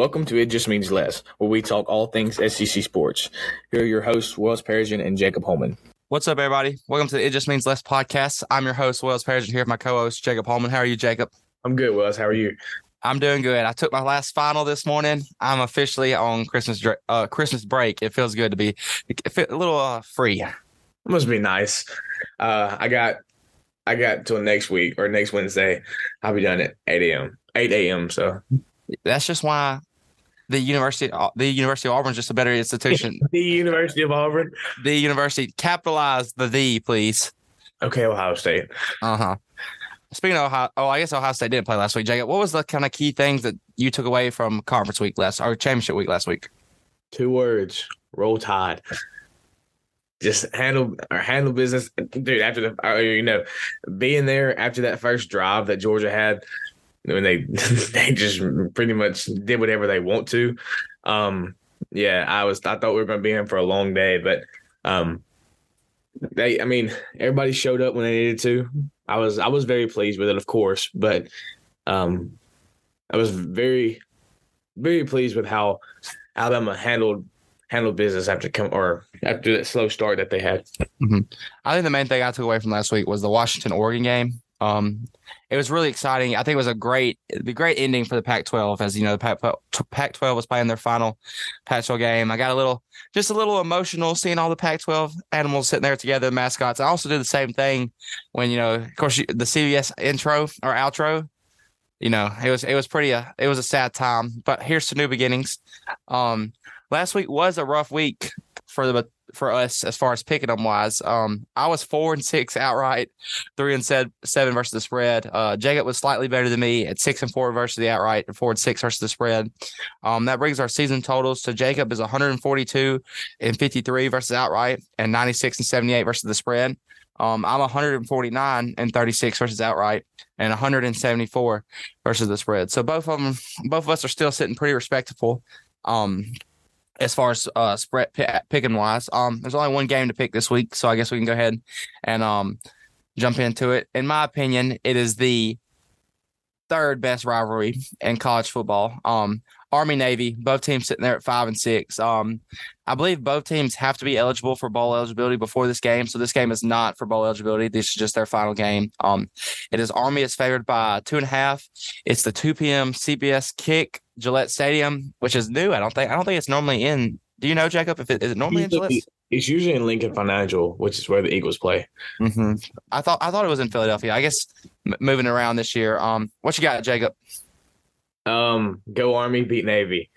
Welcome to It Just Means Less, where we talk all things SEC sports. Here are your hosts, Wells Persian and Jacob Holman. What's up, everybody? Welcome to the It Just Means Less podcast. I'm your host, Wells Persian, here with my co-host, Jacob Holman. How are you, Jacob? I'm good, Wells. How are you? I'm doing good. I took my last final this morning. I'm officially on Christmas uh, Christmas break. It feels good to be a little uh, free. It must be nice. Uh, I got I got till next week or next Wednesday. I'll be done at 8 a.m. 8 a.m. So that's just why the University the University of Auburn is just a better institution. the University of Auburn. The University capitalize the the please. Okay, Ohio State. Uh huh. Speaking of Ohio, oh, I guess Ohio State didn't play last week. Jacob, what was the kind of key things that you took away from conference week last or championship week last week? Two words: roll tide. Just handle or handle business, dude. After the, uh, you know, being there after that first drive that Georgia had, when they they just pretty much did whatever they want to. Um, yeah, I was I thought we were going to be in for a long day, but um, they I mean everybody showed up when they needed to. I was I was very pleased with it, of course, but um, I was very very pleased with how Alabama handled handled business after come or after that slow start that they had. Mm-hmm. I think the main thing I took away from last week was the Washington Oregon game. Um, it was really exciting. I think it was a great, the great ending for the Pac-12 as you know the Pac-12 was playing their final Pac-12 game. I got a little, just a little emotional seeing all the Pac-12 animals sitting there together, the mascots. I also did the same thing when you know, of course, the CBS intro or outro. You know, it was it was pretty. Uh, it was a sad time, but here's to new beginnings. Um, last week was a rough week for the for us as far as picking them wise. Um, I was four and six outright, three and seven, versus the spread. Uh, Jacob was slightly better than me at six and four versus the outright, and four and six versus the spread. Um, that brings our season totals to Jacob is 142 and 53 versus outright, and 96 and 78 versus the spread. Um, I'm 149 and 36 versus outright, and 174 versus the spread. So both of them, both of us are still sitting pretty respectable. Um, as far as uh spread p- picking wise. Um, there's only one game to pick this week, so I guess we can go ahead and um jump into it. In my opinion, it is the third best rivalry in college football. Um, Army Navy, both teams sitting there at five and six. Um, I believe both teams have to be eligible for bowl eligibility before this game. So this game is not for bowl eligibility. This is just their final game. Um, it is Army is favored by two and a half. It's the 2 p.m. CBS kick, Gillette Stadium, which is new. I don't think I don't think it's normally in. Do you know, Jacob? If it is it normally in Gillette? It's usually in Lincoln Financial, which is where the Eagles play. Mm-hmm. I thought I thought it was in Philadelphia. I guess m- moving around this year. Um, what you got, Jacob? Um, go Army, beat Navy.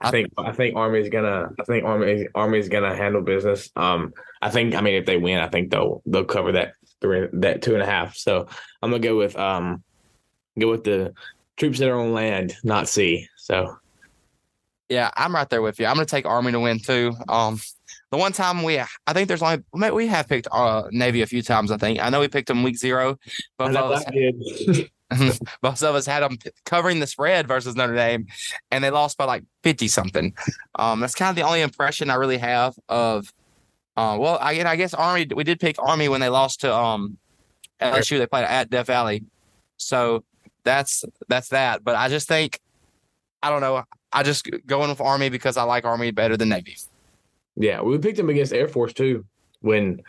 I think I think Army is gonna I think Army Army is gonna handle business. Um, I think I mean if they win, I think they'll they'll cover that three that two and a half. So I'm gonna go with um go with the troops that are on land, not sea. So yeah, I'm right there with you. I'm gonna take Army to win too. Um, the one time we, I think there's only we have picked uh, Navy a few times. I think I know we picked them week zero, but Most of us had them covering the spread versus Notre Dame, and they lost by like fifty something. Um, that's kind of the only impression I really have of. Uh, well, I, I guess Army. We did pick Army when they lost to um, LSU. They played at Death Valley, so that's that's that. But I just think, I don't know. I just going with Army because I like Army better than Navy. Yeah, we picked them against Air Force too when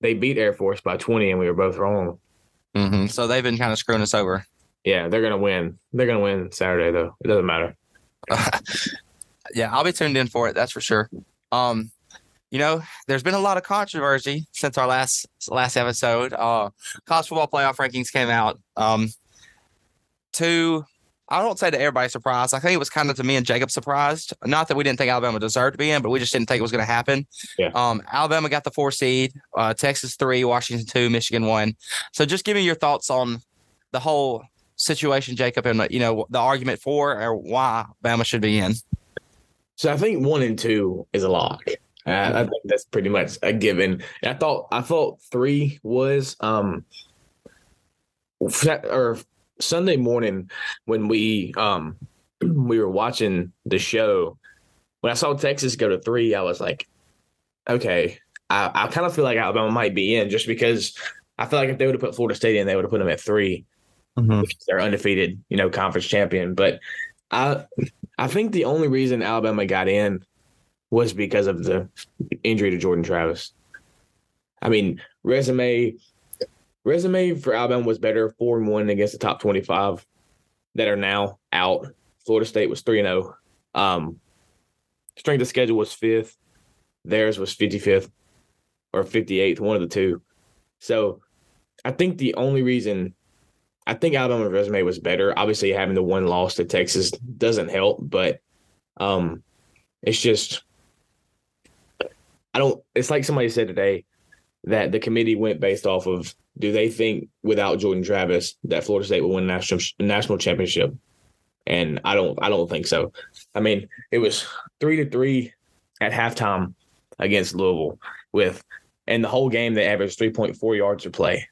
they beat Air Force by twenty, and we were both wrong. Mm-hmm. So they've been kind of screwing us over. Yeah, they're gonna win. They're gonna win Saturday though. It doesn't matter. yeah, I'll be tuned in for it. That's for sure. Um, you know, there's been a lot of controversy since our last last episode. Uh, college football playoff rankings came out. Um, two I don't say to everybody surprised. I think it was kind of to me and Jacob surprised. Not that we didn't think Alabama deserved to be in, but we just didn't think it was going to happen. Yeah. Um, Alabama got the four seed, uh, Texas three, Washington two, Michigan one. So just give me your thoughts on the whole situation, Jacob, and you know the argument for or why Alabama should be in. So I think one and two is a lock. Uh, I think that's pretty much a given. I thought I thought three was um or Sunday morning when we um we were watching the show, when I saw Texas go to three, I was like, okay, I, I kind of feel like Alabama might be in just because I feel like if they would have put Florida State in, they would have put them at 3 mm-hmm. they're undefeated, you know, conference champion. But I I think the only reason Alabama got in was because of the injury to Jordan Travis. I mean, resume resume for Alabama was better, four and one against the top twenty five that are now out. Florida State was three and zero. Um, strength of schedule was fifth. Theirs was fifty fifth or fifty eighth, one of the two. So, I think the only reason I think Alabama's resume was better. Obviously, having the one loss to Texas doesn't help, but um, it's just I don't. It's like somebody said today that the committee went based off of do they think without Jordan Travis that Florida State will win a national national championship, and I don't. I don't think so. I mean, it was three to three at halftime against Louisville with, and the whole game they averaged three point four yards per play.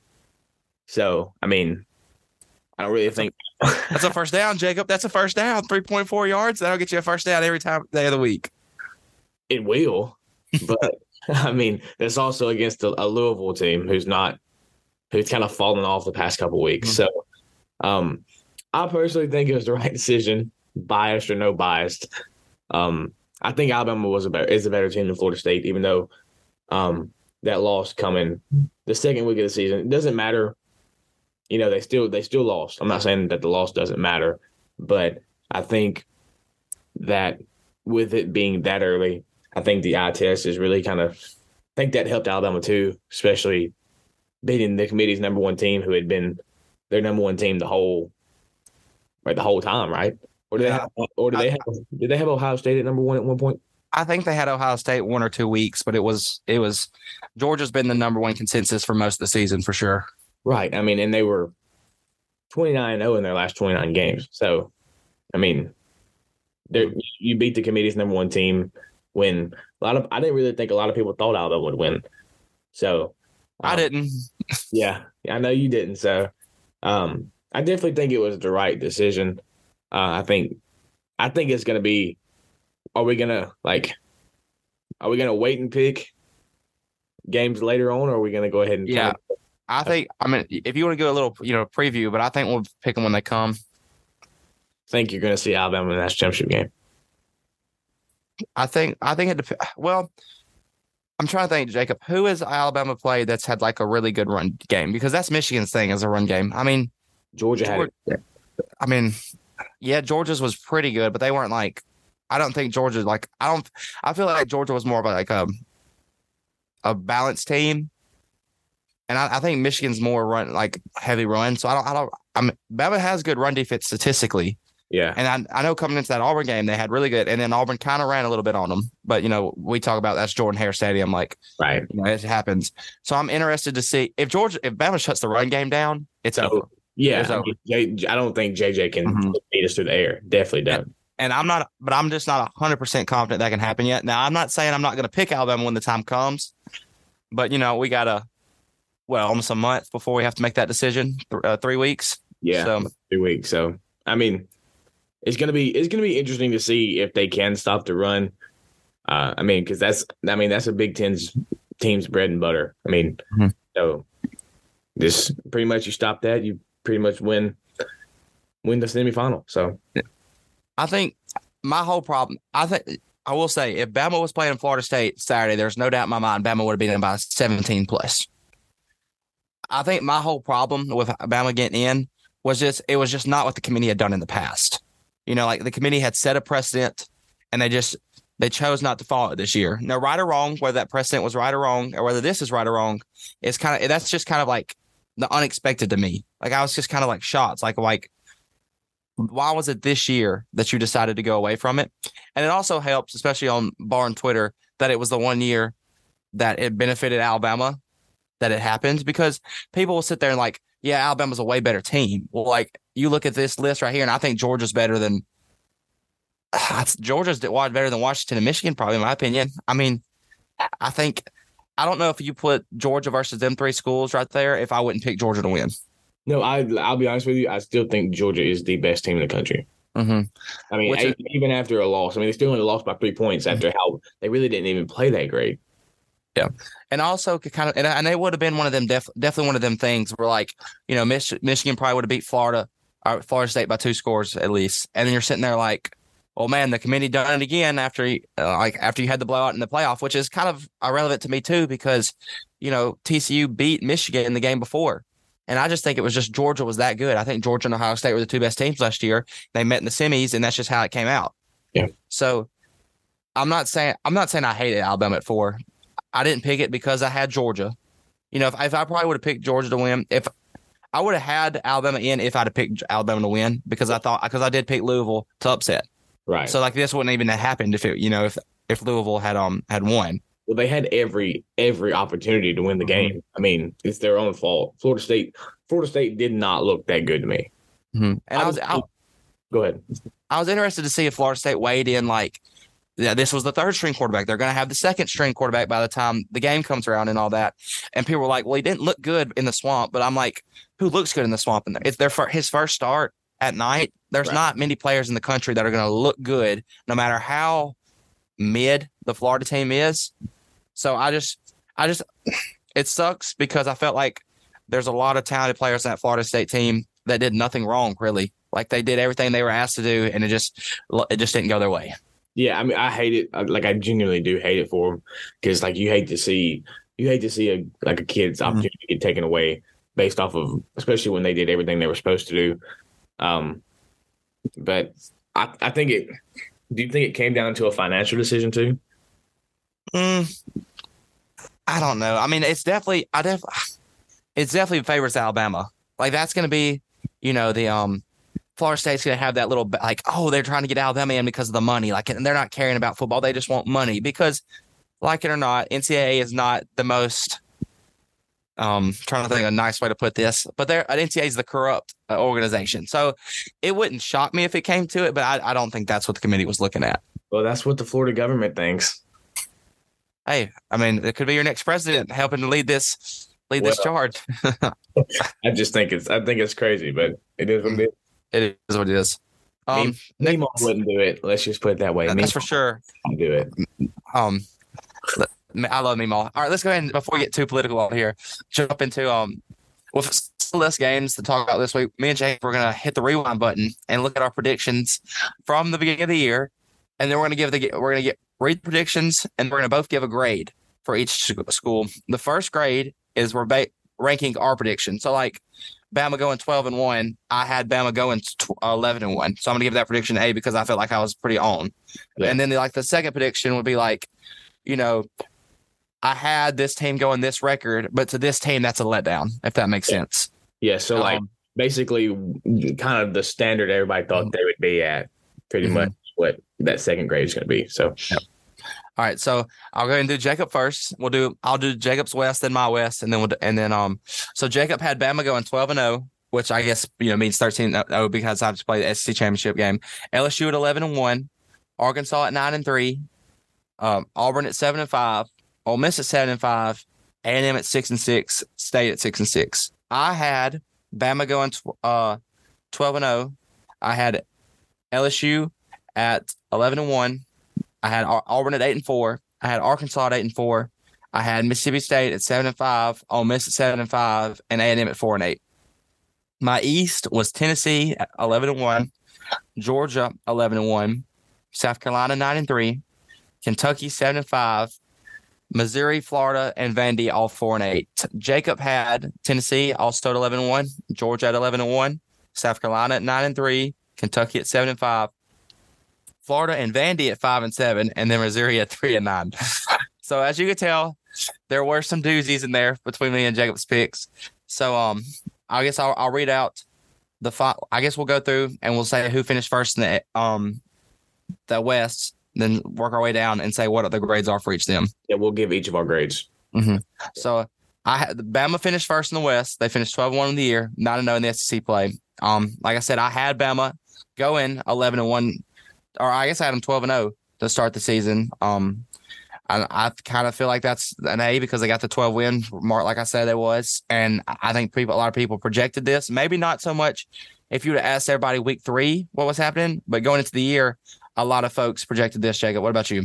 So I mean, I don't really think that's a first down, Jacob. That's a first down. Three point four yards. That'll get you a first down every time day of the week. It will, but I mean, it's also against a, a, Louisville team who's not who's kind of fallen off the past couple weeks. Mm-hmm. So, um, I personally think it was the right decision, biased or no biased. Um, I think Alabama was a better is a better team than Florida State, even though um, that loss coming the second week of the season. It doesn't matter. You know, they still they still lost. I'm not saying that the loss doesn't matter, but I think that with it being that early, I think the eye test is really kind of I think that helped Alabama too, especially beating the committee's number one team who had been their number one team the whole right the whole time, right? Or did yeah. they have, or did they have did they have Ohio State at number one at one point? I think they had Ohio State one or two weeks, but it was it was Georgia's been the number one consensus for most of the season for sure. Right. I mean, and they were 29 0 in their last 29 games. So, I mean, you beat the committee's number one team when a lot of I didn't really think a lot of people thought Alabama would win. So um, I didn't. yeah, I know you didn't. So um, I definitely think it was the right decision. Uh, I think I think it's gonna be. Are we gonna like? Are we gonna wait and pick games later on, or are we gonna go ahead and? Yeah, I think. I mean, if you want to go a little, you know, preview, but I think we'll pick them when they come. I think you're gonna see Alabama in the national championship game. I think I think it depends. Well, I'm trying to think, Jacob, who has Alabama played that's had like a really good run game? Because that's Michigan's thing as a run game. I mean, Georgia, Georgia had. I mean, yeah, Georgia's was pretty good, but they weren't like. I don't think Georgia like. I don't. I feel like Georgia was more of like a a balanced team, and I, I think Michigan's more run like heavy run. So I don't. I don't. I mean, Bama has good run defense statistically, yeah. And I, I know coming into that Auburn game, they had really good, and then Auburn kind of ran a little bit on them. But, you know, we talk about that's Jordan Hare Stadium. Like, right. You know, it happens. So I'm interested to see if Georgia, if Bama shuts the run game down, it's over. Yeah. It's I, mean, I don't think JJ can mm-hmm. beat us through the air. Definitely don't. And, and I'm not, but I'm just not 100% confident that can happen yet. Now, I'm not saying I'm not going to pick Alabama when the time comes, but, you know, we got a, well, almost a month before we have to make that decision, th- uh, three weeks. Yeah. So, three weeks. So, I mean, it's gonna be it's gonna be interesting to see if they can stop the run. Uh, I mean, because that's I mean that's a Big Ten's team's bread and butter. I mean, mm-hmm. so this pretty much you stop that, you pretty much win win the semifinal. So I think my whole problem, I think I will say, if Bama was playing Florida State Saturday, there's no doubt in my mind Bama would have been in by 17 plus. I think my whole problem with Bama getting in was just it was just not what the committee had done in the past. You know, like the committee had set a precedent and they just they chose not to follow it this year. Now, right or wrong, whether that precedent was right or wrong, or whether this is right or wrong, it's kind of that's just kind of like the unexpected to me. Like I was just kind of like shocked, like like why was it this year that you decided to go away from it? And it also helps, especially on Barn Twitter, that it was the one year that it benefited Alabama that it happens because people will sit there and like, yeah, Alabama's a way better team. Well, like you look at this list right here, and I think Georgia's better than Georgia's better than Washington and Michigan, probably in my opinion. I mean, I think I don't know if you put Georgia versus them three schools right there, if I wouldn't pick Georgia to win. No, I I'll be honest with you. I still think Georgia is the best team in the country. Mm-hmm. I mean, Which, even after a loss, I mean, they still only lost by three points after how they really didn't even play that great. Yeah. And also kind of, and, and it would have been one of them, def, definitely one of them things where like, you know, Mich- Michigan probably would have beat Florida uh, Florida State by two scores at least, and then you're sitting there like, oh man, the committee done it again after you, uh, like after you had the blowout in the playoff, which is kind of irrelevant to me too because you know TCU beat Michigan in the game before. And I just think it was just Georgia was that good. I think Georgia and Ohio State were the two best teams last year. They met in the semis, and that's just how it came out. Yeah. So I'm not saying I'm not saying I hated Alabama at four. I didn't pick it because I had Georgia. You know, if, if I probably would have picked Georgia to win, if I would have had Alabama in, if I'd have picked Alabama to win, because I thought because I did pick Louisville to upset. Right. So like this wouldn't even have happened if it, you know, if if Louisville had um had won. Well, they had every every opportunity to win the Mm-hmm. game. I mean, it's their own fault. Florida State, Florida State did not look that good to me. And I was I, Go ahead. I was interested to see if Florida State weighed in like yeah, this was the third string quarterback. They're going to have the second string quarterback by the time the game comes around and all that. And people were like, "Well, he didn't look good in the swamp." But I'm like, "Who looks good in the swamp?" And it's their fir- his first start at night. There's Right. not many players in the country that are going to look good, no matter how mid the Florida team is. So I just, I just, it sucks because I felt like there's a lot of talented players in that Florida State team that did nothing wrong, really. Like they did everything they were asked to do, and it just, it just didn't go their way. Yeah, I mean, I hate it. I- Like, I genuinely do hate it for them because, like, you hate to see you hate to see a like a kid's Mhm. opportunity get taken away based off of, especially when they did everything they were supposed to do. Um, but I, I think it. Do you think it came down to a financial decision too? Mm, I don't know. I mean, it's definitely I def it's definitely favors Alabama. Like that's going to be, you know, the um Florida State's going to have that little like, oh, they're trying to get Alabama in because of the money. Like, and they're not caring about football. They just want money because, like it or not, NCAA is not the most. Um, trying to think of a nice way to put this, but they're NCAA is the corrupt uh, organization, so it wouldn't shock me if it came to it. But I, I don't think that's what the committee was looking at. Well, that's what the Florida government thinks. hey, I mean, it could be your next president helping to lead this lead this charge. I just think it's I think it's crazy, but it is what it is. It is what it is. Um, Me- next- Nemo wouldn't do it. Let's just put it that way. that's Nemo for sure. do it. Um, I love Meemaw. All right, let's go ahead and before we get too political out here, jump into um with less games to talk about this week. Me and Jake we're gonna hit the rewind button and look at our predictions from the beginning of the year, and then we're gonna give the we're gonna get read predictions, and we're gonna both give a grade for each school. The first grade is we're ba- ranking our prediction. So like Bama going twelve and one, I had Bama going eleven and one. So I'm gonna give that prediction A because I felt like I was pretty on. Yeah. And then the, like the second prediction would be like, you know, I had this team going this record, but to this team that's a letdown. If that makes Yeah. sense. Yeah, so like Um, basically kind of the standard everybody thought they would be at pretty Mhm. much what that second grade is going to be. So All right, so I'll go ahead and do Jacob first. We'll do I'll do Jacob's West, and my West, and then we'll do, and then um. So Jacob had Bama going twelve and zero, which I guess you know means thirteen and zero because I have played the SEC championship game. LSU at eleven and one, Arkansas at nine and three, um, Auburn at seven and five, Ole Miss at seven and five, A and M at six and six, State at six and six. I had Bama going tw- uh twelve and zero. I had LSU at eleven and one. I had Au- Auburn at eight and four. I had Arkansas at eight and four. I had Mississippi State at seven and five, Ole Miss at seven and five, and A and M at four and eight. My East was Tennessee at eleven and one, Georgia eleven and one, South Carolina nine and three, Kentucky seven and five, Missouri, Florida, and Vandy all four and eight. Jacob had Tennessee also at eleven and one, Georgia at eleven and one, South Carolina at nine and three, Kentucky at seven and five, Florida and Vandy at five and seven, and then Missouri at three and nine. so as you can tell, there were some doozies in there between me and Jacob's picks. So um, I guess I'll, I'll read out the five. I guess we'll go through and we'll say who finished first in the um the West, then work our way down and say what the grades are for each of them. yeah, we'll give each of our grades. So I had Bama finished first in the West. They finished 12 1 in the year, 9 0 in the SEC play. Um, like I said, I had Bama go in 11 and 1, or I guess I had them 12 and 0 to start the season. Um, I, I kind of feel like that's an A because they got the 12 win mark, like I said it was. And I think people, a lot of people projected this. Maybe not so much if you would have asked everybody week three what was happening, but going into the year, a lot of folks projected this. Jacob, what about you?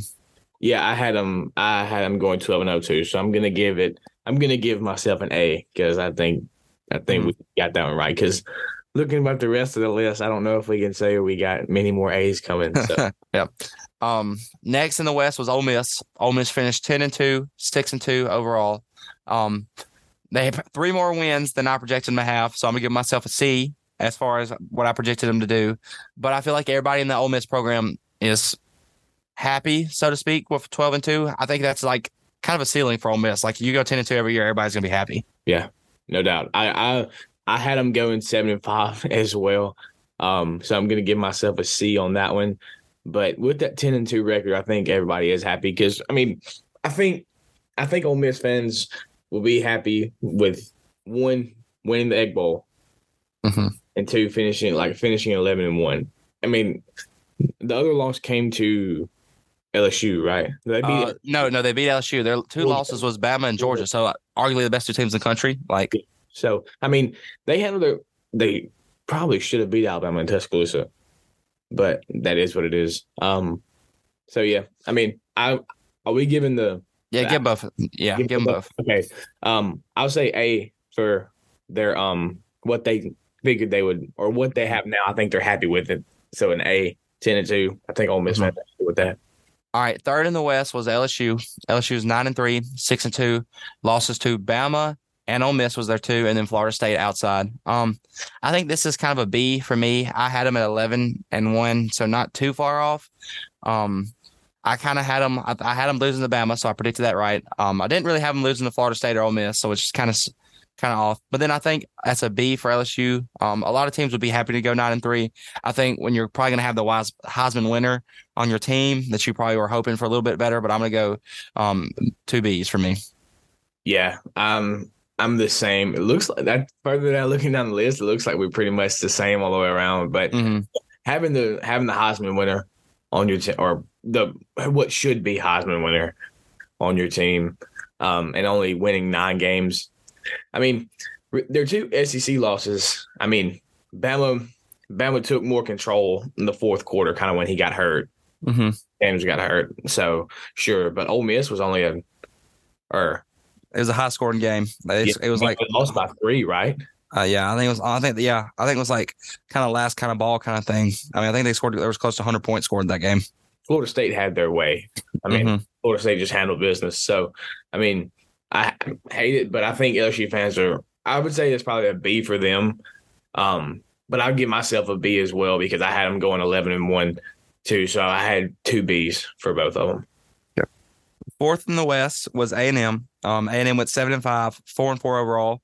Yeah, I had them. I had them going twelve and zero too. So I'm gonna give it. I'm gonna give myself an A because I think I think Mhm. we got that one right. Because looking at the rest of the list, I don't know if we can say we got many more A's coming. So. yep. Um, next in the West was Ole Miss. Ole Miss finished ten and two, six and two overall. Um, they have three more wins than I projected them to have, so I'm gonna give myself a C as far as what I projected them to do. But I feel like everybody in the Ole Miss program is happy, so to speak, with 12 and two. I think that's like kind of a ceiling for Ole Miss. Like you go 10 and two every year, everybody's gonna be happy. Yeah, no doubt. I I I had them going seven and five as well. Um, so I'm gonna give myself a C on that one. But with that 10 and 2 record, I think everybody is happy because I mean, I think I think Ole Miss fans will be happy with one winning the Egg Bowl mm-hmm. and two finishing like finishing 11 and 1. I mean, the other loss came to LSU, right? They beat uh, no, no, they beat LSU. Their two losses was Bama and Georgia, so arguably the best two teams in the country. Like, so I mean, they handled their. They probably should have beat Alabama and Tuscaloosa but that is what it is. Um, so yeah, I mean, I are we giving the yeah, the, give both. Yeah, give, give them both. both. Okay. Um, I'll say A for their um what they figured they would or what they have now. I think they're happy with it. So an A, ten and two. I think Ole Miss mm-hmm. with that. All right, third in the West was LSU. LSU's nine and three, six and two, losses to Bama, and Ole Miss was there too, and then Florida State outside. Um, I think this is kind of a B for me. I had them at eleven and one, so not too far off. Um, I kind of had them. I, I, had them losing to Bama, so I predicted that right. Um, I didn't really have them losing to Florida State or Ole Miss, so it's just kind of kind of off. But then I think that's a B for LSU. Um, a lot of teams would be happy to go nine and three. I think when you're probably going to have the Heisman winner on your team, that you probably were hoping for a little bit better. But I'm going to go um, two Bs for me. Yeah. Um, I'm the same. It looks like that further down looking down the list, it looks like we're pretty much the same all the way around. But mm-hmm. having the having the Heisman winner on your team or the what should be Heisman winner on your team, um, and only winning nine games. I mean, there are two SEC losses. I mean, Bama Bama took more control in the fourth quarter, kind of when he got hurt. Mm-hmm. James got hurt, so sure. But Ole Miss was only a or it was a high scoring game. It, yeah, it was like lost by three, right? Uh, yeah, I think it was. I think yeah, I think it was like kind of last kind of ball kind of thing. I mean, I think they scored. There was close to 100 points scored in that game. Florida State had their way. I mean, mm-hmm. Florida State just handled business. So, I mean, I hate it, but I think LSU fans are. I would say it's probably a B for them. Um, but I'll give myself a B as well because I had them going 11 and one too. So I had two Bs for both of them. Fourth in the West was A and M. Um, A and M went seven and five, four and four overall.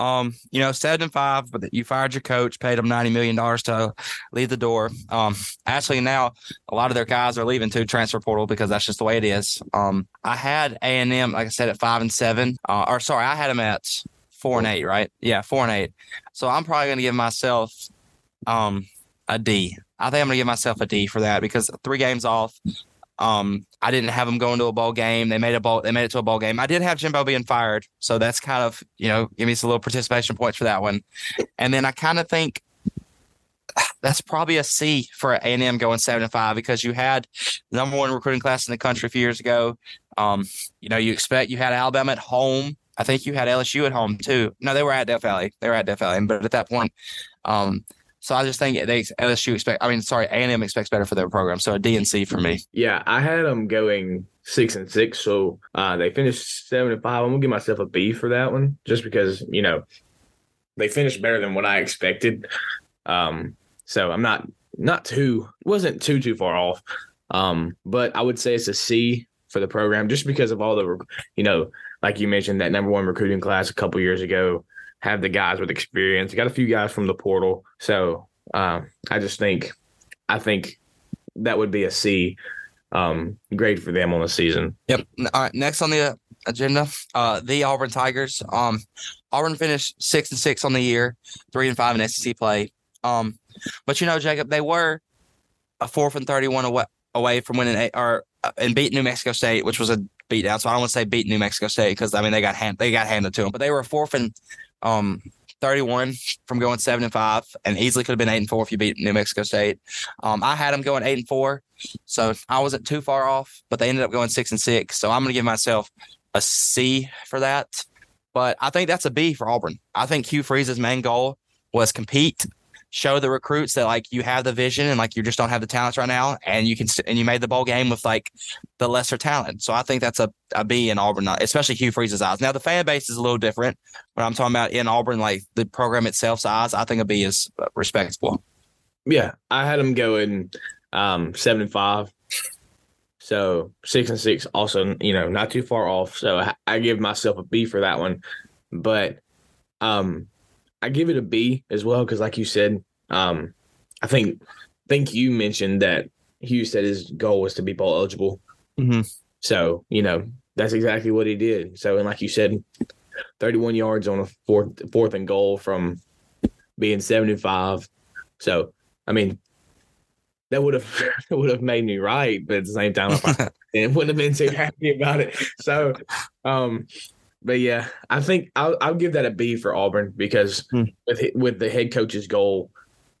Um, you know, seven and five, but you fired your coach, paid him ninety million dollars to leave the door. Um, actually, now a lot of their guys are leaving to transfer portal because that's just the way it is. Um, I had A and M, like I said, at five and seven. Uh, or sorry, I had them at four and eight, right? Yeah, four and eight. So I'm probably going to give myself um a D. I think I'm going to give myself a D for that because three games off. Um, I didn't have them going to a ball game. They made a ball. They made it to a ball game. I did have Jimbo being fired, so that's kind of you know give me some little participation points for that one. And then I kind of think that's probably a C for A and M going seven and five because you had number one recruiting class in the country a few years ago. Um, you know, you expect you had Alabama at home. I think you had LSU at home too. No, they were at Death Valley. They were at Death Valley, but at that point, um, so I just think they LSU expect. I mean, sorry, A and M expects better for their program. So a D and C for me. Yeah, I had them going six and six, so uh, they finished seven and five. I'm gonna give myself a B for that one, just because you know they finished better than what I expected. Um, so I'm not not too wasn't too too far off. Um, but I would say it's a C for the program just because of all the you know like you mentioned that number one recruiting class a couple years ago have the guys with experience. got a few guys from the portal, so um, I just think I think that would be a C um, grade for them on the season. Yep. All right. Next on the agenda, uh, the Auburn Tigers. Um, Auburn finished six and six on the year, three and five in SEC play. Um, but you know, Jacob, they were a fourth and thirty-one away, away from winning eight, or uh, and beat New Mexico State, which was a beat beatdown. So I don't want to say beat New Mexico State because I mean they got hand, they got handed to them, but they were a fourth and um, 31 from going seven and five, and easily could have been eight and four if you beat New Mexico State. Um, I had them going eight and four, so I wasn't too far off, but they ended up going six and six. So I'm going to give myself a C for that. But I think that's a B for Auburn. I think Hugh Freeze's main goal was compete show the recruits that like you have the vision and like you just don't have the talents right now, and you can and you made the bowl game with like the lesser talent. So I think that's a, a B in Auburn, especially Hugh Freeze's eyes. Now the fan base is a little different, but I'm talking about in Auburn, like the program itself's eyes. I think a B is respectable. Yeah, I had them going um, seven and five. So six and six, also you know not too far off. So I give myself a B for that one, but um, I give it a B as well because, like you said, um, I think think you mentioned that Hugh said his goal was to be bowl eligible. Mm-hmm. So you know that's exactly what he did. So and like you said, 31 yards on a fourth fourth and goal from being 75. So I mean, that would have that would have made me right, but at the same time, I wouldn't have been too happy about it. So, um, but yeah, I think I'll, I'll give that a B for Auburn because hmm. with with the head coach's goal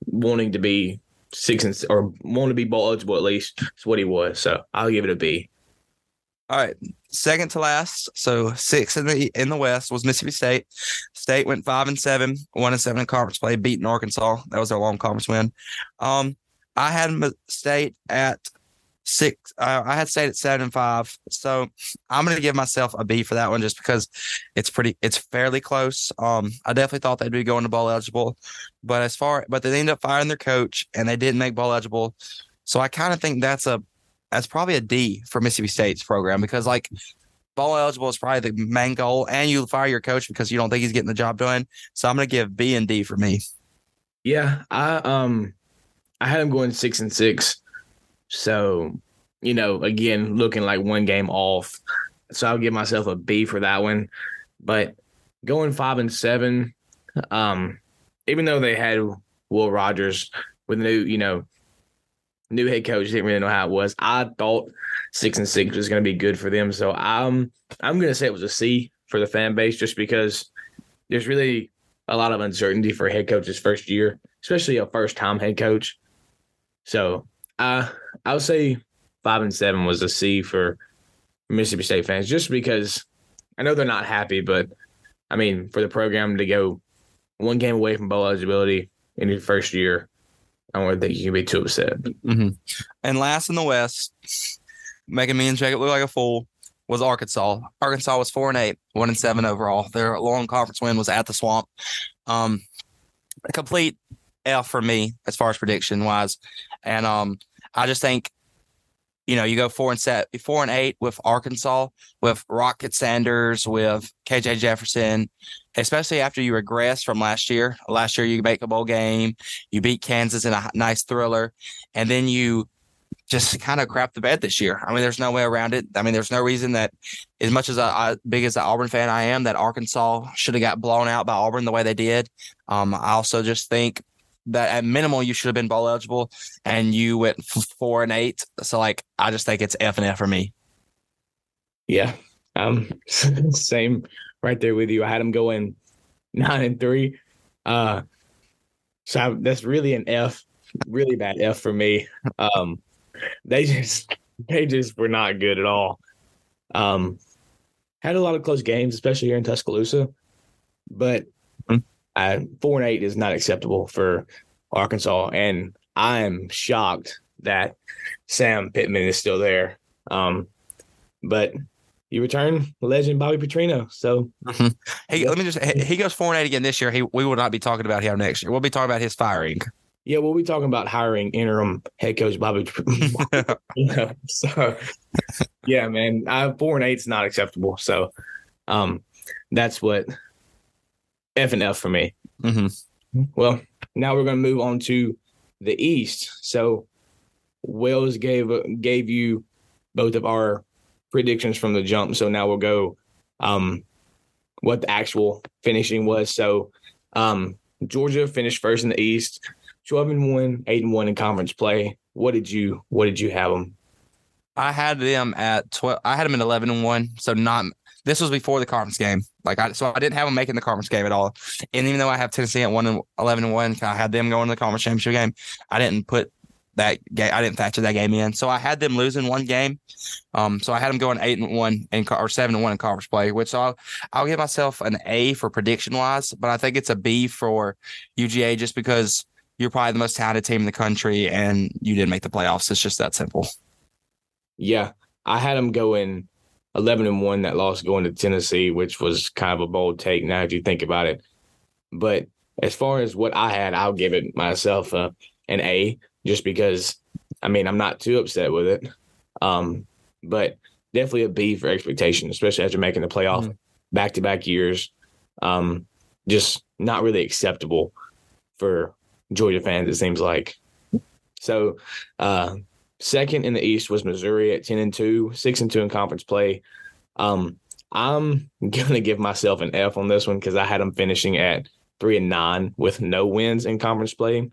wanting to be six and or want to be bowl eligible at least, is what he was. So I'll give it a B. All right, second to last, so six in the in the West was Mississippi State. State went five and seven, one and seven in conference play, beating Arkansas. That was their long conference win. Um, I had State at six. Uh, I had stayed at seven and five. So I'm going to give myself a B for that one just because it's pretty, it's fairly close. Um, I definitely thought they'd be going to bowl eligible, but as far, but they ended up firing their coach and they didn't make bowl eligible. So I kind of think that's a, that's probably a D for Mississippi State's program because like bowl eligible is probably the main goal, and you fire your coach because you don't think he's getting the job done. So I'm going to give B and D for me. Yeah, I um, I had him going six and six. So, you know, again, looking like one game off. So I'll give myself a B for that one. But going five and seven, um, even though they had Will Rogers with new, you know, new head coach, didn't really know how it was. I thought six and six was going to be good for them. So I'm I'm going to say it was a C for the fan base, just because there's really a lot of uncertainty for head coach's first year, especially a first time head coach. So I would say five and seven was a C for Mississippi State fans, just because I know they're not happy, but I mean, for the program to go one game away from bowl eligibility in your first year, I don't think you can be too upset. Mm-hmm. And last in the West, making me and Jacob look like a fool was Arkansas. Arkansas was four and eight, one and seven overall. Their long conference win was at the Swamp. Um, a complete F for me as far as prediction wise, and um, I just think, you know, you go four and set four and eight with Arkansas, with Rocket Sanders, with KJ Jefferson, especially after you regress from last year. Last year you make a bowl game, you beat Kansas in a nice thriller, and then you just kind of crap the bed this year. I mean, there's no way around it. I mean, there's no reason that, as much as I, I big as the Auburn fan I am, that Arkansas should have got blown out by Auburn the way they did. Um, I also just think that at minimal you should have been bowl eligible, and you went four and eight. So like, I just think it's F and F for me. Yeah, um, same right there with you. I had them going nine and three. Uh, so I, that's really an F, really bad F for me. Um, they just they just were not good at all. Um, had a lot of close games, especially here in Tuscaloosa, but uh, four and eight is not acceptable for Arkansas, and I am shocked that Sam Pittman is still there. Um, but you return legend Bobby Petrino. So mm-hmm. hey, let me just he goes four and eight again this year. He we will not be talking about him next year. We'll be talking about his firing. Yeah, we'll be talking about hiring interim head coach Bobby. so yeah, man, I, four and eight is not acceptable. So um, that's what F and F for me. Mm-hmm. Well, now we're going to move on to the East. So Wells gave gave you both of our predictions from the jump. So now we'll go um, what the actual finishing was. So um, Georgia finished first in the East, twelve and one, eight and one in conference play. What did you What did you have them? I had them at twelve. I had them at eleven and one, so not this was before the conference game. Like I, so I didn't have them making the conference game at all. And even though I have Tennessee at one and eleven and one, I had them going to the conference championship game. I didn't put that game. I didn't factor that game in. So I had them losing one game. Um, so I had them going eight and one and or seven and one in conference play, which I'll I'll give myself an A for prediction wise, but I think it's a B for UGA just because you're probably the most talented team in the country, and you didn't make the playoffs. It's just that simple. Yeah, I had them going eleven and one. That loss going to Tennessee, which was kind of a bold take. Now, if you think about it, but as far as what I had, I'll give it myself an A, just because. I mean, I'm not too upset with it, um, but definitely a B for expectation, especially after making the playoff back to back years. Um, just not really acceptable for Georgia fans, it seems like. So, uh, second in the East was Missouri at 10 and 2, 6 and 2 in conference play. Um, I'm going to give myself an F on this one because I had them finishing at 3 and 9 with no wins in conference play.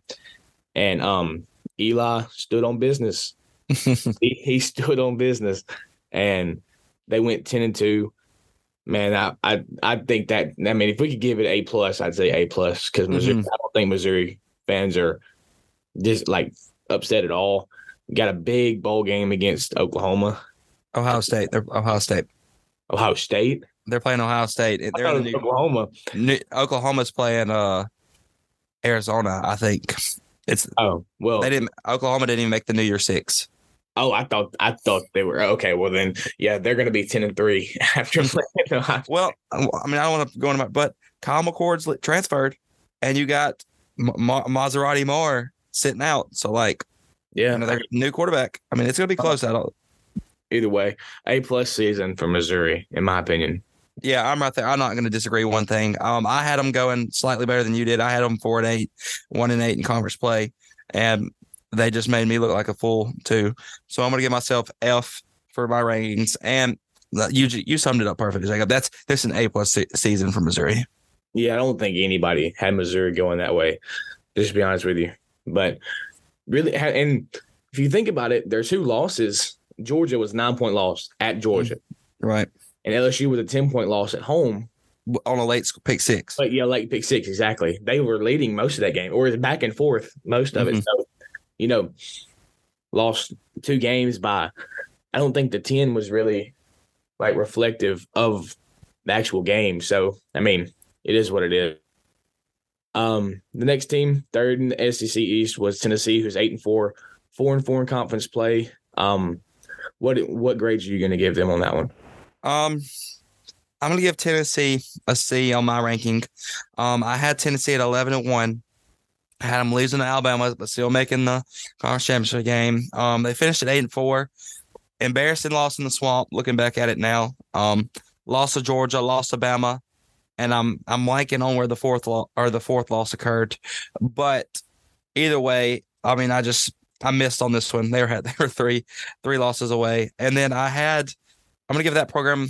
And um, Eli stood on business. he, he stood on business and they went 10 and 2 man i i, I think that i mean if we could give it a plus i'd say a plus because missouri Mhm. i don't think missouri fans are just like upset at all got a big bowl game against oklahoma Ohio State. They're Ohio State. ohio state They're playing Ohio State. They're in it the was new, oklahoma new, Oklahoma's playing uh Arizona. I think it's oh well they didn't. Oklahoma didn't even make the New Year Six. oh i thought i thought they were okay well then yeah they're gonna be 10 and 3 after playing Ohio Well, I mean, I don't want to go into my, but Kyle McCord's transferred, and you got Ma- Ma- Maserati Moore sitting out. So like, yeah new quarterback. I mean, it's gonna be close. I don't. either way a plus season for missouri in my opinion Yeah, I'm right there. I'm not going to disagree one thing. Um, I had them going slightly better than you did. I had them four and eight, one and eight in conference play, and they just made me look like a fool too. So I'm going to give myself F for my rankings, and you you summed it up perfectly, Jacob. That's this is an A plus se- season for Missouri. Yeah, I don't think anybody had Missouri going that way. Just to be honest with you, but really, ha- and if you think about it, their two losses. Georgia was nine point loss at Georgia, Right and LSU was a ten point loss at home. on a late pick six. But yeah, like pick six exactly. They were leading most of that game, or back and forth most of Mhm. it. So, you know, lost two games by. I don't think the ten was really like reflective of the actual game. So I mean, it is what it is. Um, the next team, third in the SEC East, was Tennessee, who's eight and four, four and four in conference play. Um, what what grades are you going to give them on that one? Um, I'm gonna give Tennessee a C on my ranking. Um, I had Tennessee at 11 and one. I had them losing to Alabama, but still making the conference championship game. Um, they finished at eight and four. Embarrassing loss in the swamp. Looking back at it now, um, lost to Georgia, lost to Bama, and I'm I'm blanking on where the fourth lo- or the fourth loss occurred. But either way, I mean, I just I missed on this one. They were they were three three losses away, and then I had I'm gonna give that program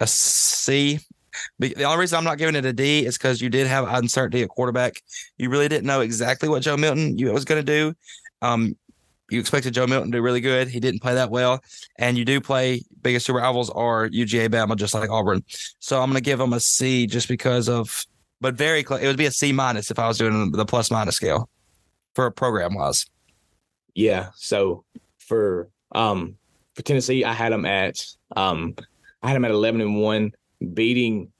a C. The only reason I'm not giving it a D is because you did have uncertainty at quarterback. You really didn't know exactly what Joe Milton was going to do. Um, you expected Joe Milton to do really good. He didn't play that well, and you do play biggest two rivals are UGA Bama, just like Auburn. So I'm going to give them a C just because of, but very close. It would be a C minus if I was doing the plus minus scale for a program wise. Yeah. So for um for Tennessee, I had them at um I had them at eleven and one, beating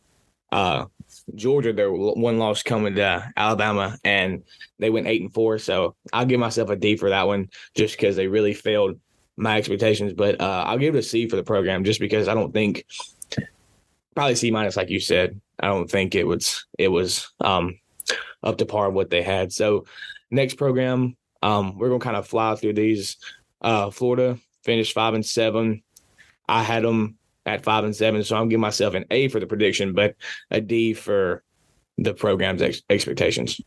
uh Georgia. Their one loss coming to Alabama, and they went eight and four. So I'll give myself a D for that one, just because they really failed my expectations. But uh, I'll give it a C for the program, just because I don't think probably C minus, like you said. I don't think it was it was um up to par what they had. So next program, um, we're gonna kind of fly through these. Uh, Florida finished five and seven. I had them at five and seven, so I'm giving myself an A for the prediction, but a D for the program's ex- expectations.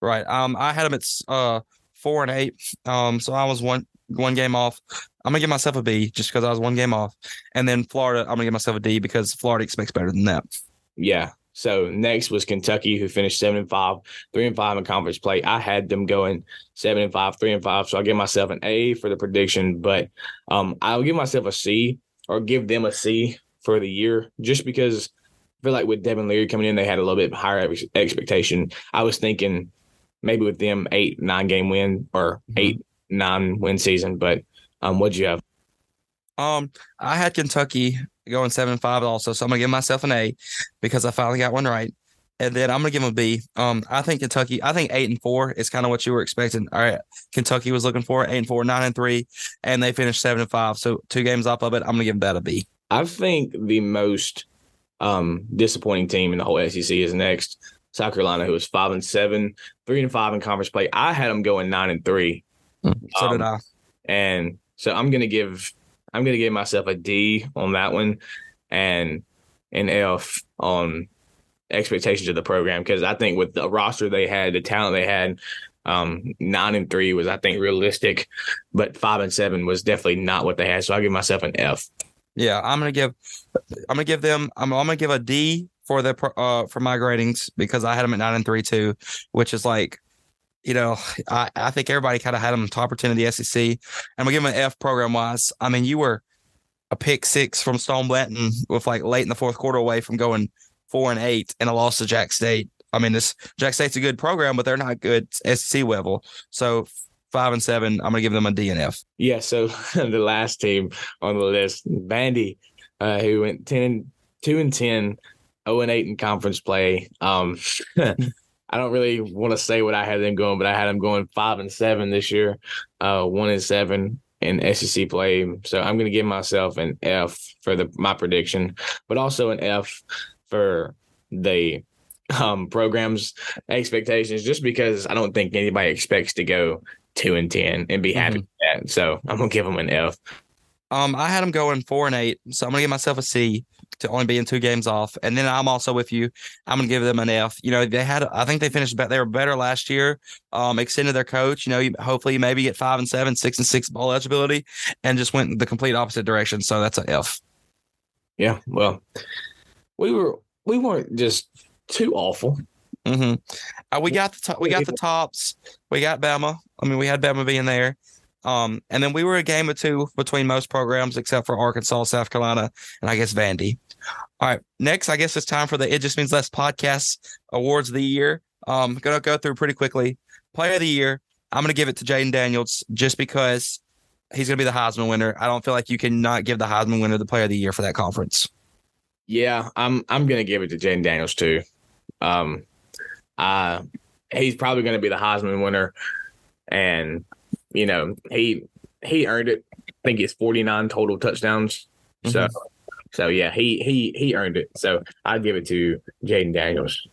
Right. Um, I had them at uh four and eight. Um, so I was one one game off. I'm gonna give myself a B just because I was one game off, and then Florida, I'm gonna give myself a D because Florida expects better than that. Yeah. So next was Kentucky, who finished seven and five, three and five in conference play. I had them going seven and five, three and five. So I'll give myself an A for the prediction, but um, I'll give myself a C or give them a C for the year just because I feel like with Devin Leary coming in, they had a little bit higher ex- expectation. I was thinking maybe with them eight, nine game win or Mhm. eight, nine win season, but um, what'd you have? Um, I had Kentucky going seven five also, so I'm gonna give myself an A because I finally got one right. And then I'm gonna give them a B. Um, I think Kentucky. I think eight and four is kind of what you were expecting. All right, Kentucky was looking for eight and four, nine and three, and they finished seven and five. So two games off of it. I'm gonna give them that a B. I think the most um, disappointing team in the whole SEC is next South Carolina, who was five and seven, three and five in conference play. I had them going nine and three. So did I. and so I'm gonna give I'm gonna give myself a D on that one, and an F on expectations of the program because I think with the roster they had, the talent they had, um, nine and three was I think realistic, but five and seven was definitely not what they had. So I give myself an F. Yeah, I'm gonna give. I'm gonna give them. I'm, I'm gonna give a D for the uh for my gradings because I had them at nine and three too, which is like, you know, I I think everybody kind of had them top or ten of the SEC. I'm gonna give them an F program wise. I mean, you were a pick six from Stone Blanton with like late in the fourth quarter away from going four and eight and a loss to Jack State. I mean, this Jack State's a good program, but they're not good SEC level. So five and seven, I'm gonna give them a DNF. Yeah, so the last team on the list, Vandy, uh, who went 10, 2 and 10, 0 and 8 in conference play. Um, I don't really want to say what I had them going, but I had them going 5 and 7 this year, uh, 1 and 7 in SEC play. So I'm going to give myself an F for the my prediction, but also an F for the um, program's expectations, just because I don't think anybody expects to go two and ten and be happy with that. So I'm gonna give them an F. Um, I had them going four and eight, so I'm gonna give myself a C to only being two games off. And then I'm also with you. I'm gonna give them an F. You know, they had, I think they finished, better. they were better last year. Um, extended their coach. You know, you, hopefully maybe get five and seven, six and six ball eligibility, and just went the complete opposite direction. So that's an F. Yeah, well, we were we weren't just too awful. Mm-hmm. Uh, we got the to- we got the tops. We got Bama. I mean, we had Bama being there. Um, and then we were a game or two between most programs except for Arkansas, South Carolina, and I guess Vandy. All right, next, I guess it's time for the It Just Means Less podcast awards of the year. Um, gonna go through pretty quickly. Player of the year, I'm gonna give it to Jayden Daniels just because he's gonna be the Heisman winner. I don't feel like you can not give the Heisman winner the Player of the Year for that conference. Yeah, I'm I'm gonna give it to Jayden Daniels too. Um, uh, he's probably gonna be the Heisman winner, and you know he he earned it. I think it's 49 total touchdowns. So so yeah, he he he earned it. So I'd give it to Jayden Daniels.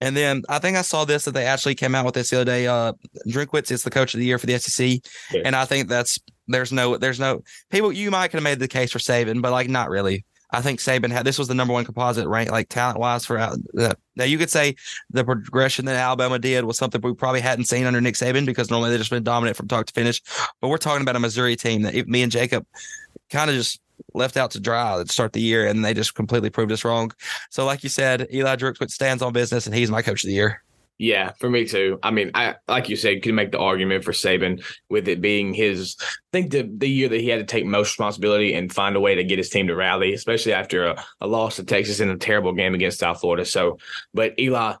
And then I think I saw this that they actually came out with this the other day. Uh, Drinkwitz is the coach of the year for the SEC, Yeah. and I think that's there's no there's no people you might could have made the case for Saban, but like not really. I think Saban had this was the number one composite rank like talent wise for. The, now you could say the progression that Alabama did was something we probably hadn't seen under Nick Saban because normally they've just been dominant from top to finish. But we're talking about a Missouri team that me and Jacob kind of just left out to dry to start the year, and they just completely proved us wrong. So, like you said, Eli Drinkwitz stands on business, and he's my coach of the year. Yeah, for me too. I mean, I like you said, can make the argument for Saban with it being his. I think the the year that he had to take most responsibility and find a way to get his team to rally, especially after a, a loss to Texas in a terrible game against South Florida. So, but Eli,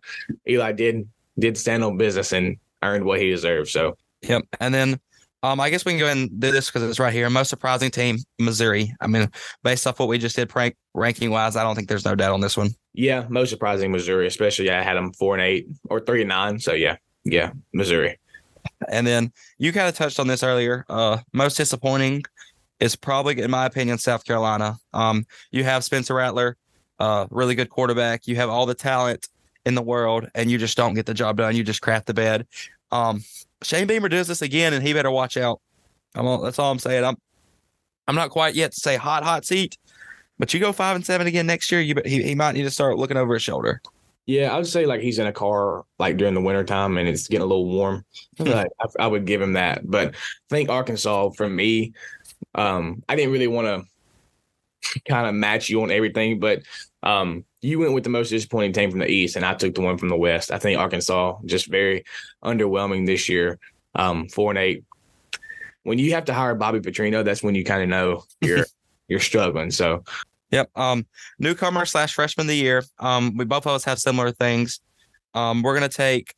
Eli did did stand on business and earned what he deserved. So Yep. And then um, I guess we can go ahead and do this because it's right here. Most surprising team, Missouri. I mean, based off what we just did prank ranking wise, I don't think there's no doubt on this one. Yeah, most surprising Missouri, especially I had them four and eight or three and nine. So yeah, yeah, Missouri. And then you kind of touched on this earlier. Uh, most disappointing is probably, in my opinion, South Carolina. Um, you have Spencer Rattler, uh, really good quarterback. You have all the talent in the world, and you just don't get the job done. You just crap the bed. Um, Shane Beamer does this again, and he better watch out. All, that's all I'm saying. I'm I'm not quite yet to say hot hot seat, but you go five and seven again next year. You he he might need to start looking over his shoulder. Yeah, I would say like he's in a car like during the wintertime and it's getting a little warm. like, I, I would give him that. But I think Arkansas for me, um, I didn't really want to kind of match you on everything, but um, you went with the most disappointing team from the East, and I took the one from the West. I think Arkansas just very underwhelming this year. Um, four and eight. When you have to hire Bobby Petrino, that's when you kind of know you're you're struggling. So Yep. Um, newcomer slash freshman of the year. Um, we both of us have similar things. Um, we're gonna take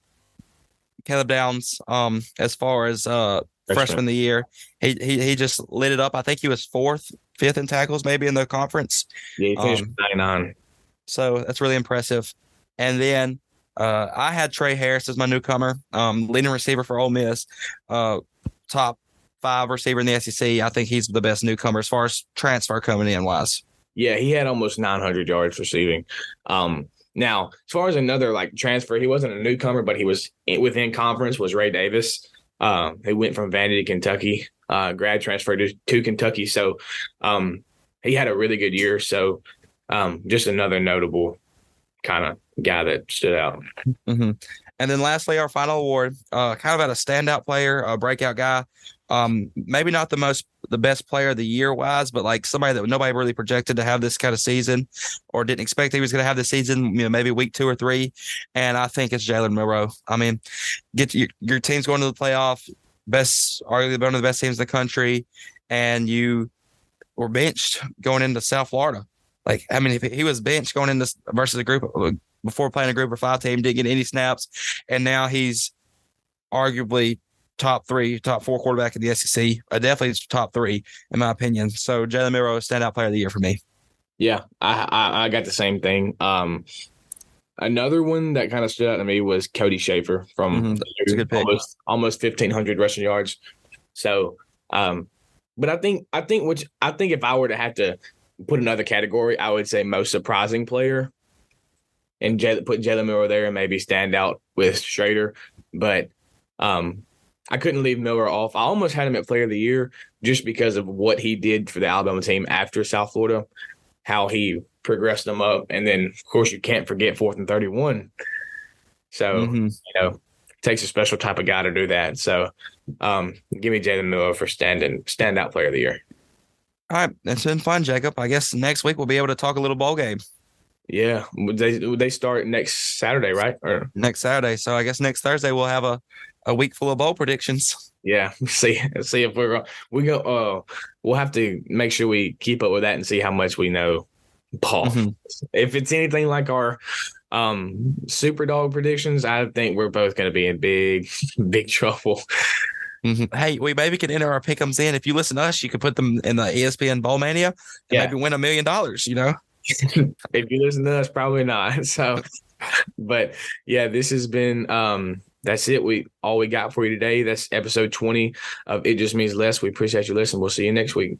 Caleb Downs. Um, as far as uh freshman, Freshman. of the year, he he he just lit it up. I think he was fourth, fifth in tackles, maybe in the conference. yeah, he finished Um, with 99. So that's really impressive. And then uh, I had Tre Harris as my newcomer, um, leading receiver for Ole Miss, uh, top five receiver in the SEC. I think he's the best newcomer as far as transfer coming in wise. Yeah, he had almost 900 yards receiving. Um, now, as far as another like transfer, he wasn't a newcomer, but he was in, within conference. Was Ray Davis? Um, he went from Vandy to Kentucky, uh, grad transfer to, to Kentucky. So um, he had a really good year. So um, just another notable kind of guy that stood out. Mm-hmm. And then lastly, our final award, uh, kind of had a standout player, a breakout guy. Um, maybe not the most, the best player of the year wise, but like somebody that nobody really projected to have this kind of season, or didn't expect he was going to have the season. You know, maybe week two or three. And I think it's Jalen Milroe. I mean, get your, your team's going to the playoff, best, arguably one of the best teams in the country, and you were benched going into South Florida. Like, I mean, if he was benched going into versus a group uh, before playing a group of five team, didn't get any snaps, and now he's arguably top three, top four quarterback in the SEC. Uh, definitely top three in my opinion. So Jalen Milroe, standout player of the year for me. Yeah, I, I, I got the same thing. Um, another one that kind of stood out to me was Cody Schrader from mm-hmm. almost almost fifteen hundred rushing yards. So, um, but I think I think which I think if I were to have to put another category, I would say most surprising player and J- put Jalen Milroe there and maybe stand out with Schrader. But um, I couldn't leave Milroe off. I almost had him at Player of the Year just because of what he did for the Alabama team after South Florida, how he progressed them up, and then of course you can't forget fourth and thirty-one. So mm-hmm. you know, takes a special type of guy to do that. So um, give me Jalen Milroe for standing standout Player of the Year. All right, it's been fun, Jacob. I guess next week we'll be able to talk a little ball game. Yeah, they they start next Saturday, right? Or next Saturday. So I guess next Thursday we'll have a, a week full of bowl predictions. Yeah, see see if we're we go. Uh, we'll have to make sure we keep up with that and see how much we know. Paul, mm-hmm. if it's anything like our um super dog predictions, I think we're both going to be in big big trouble. Mm-hmm. Hey, we maybe can enter our pickums in. If you listen to us, you could put them in the ESPN Bowl Mania and yeah. maybe win a million dollars. You know. If you listen to us, probably not. So, but yeah, this has been um that's it. We all we got for you today. That's episode 20 of It Just Means Less. We appreciate you listening. We'll see you next week.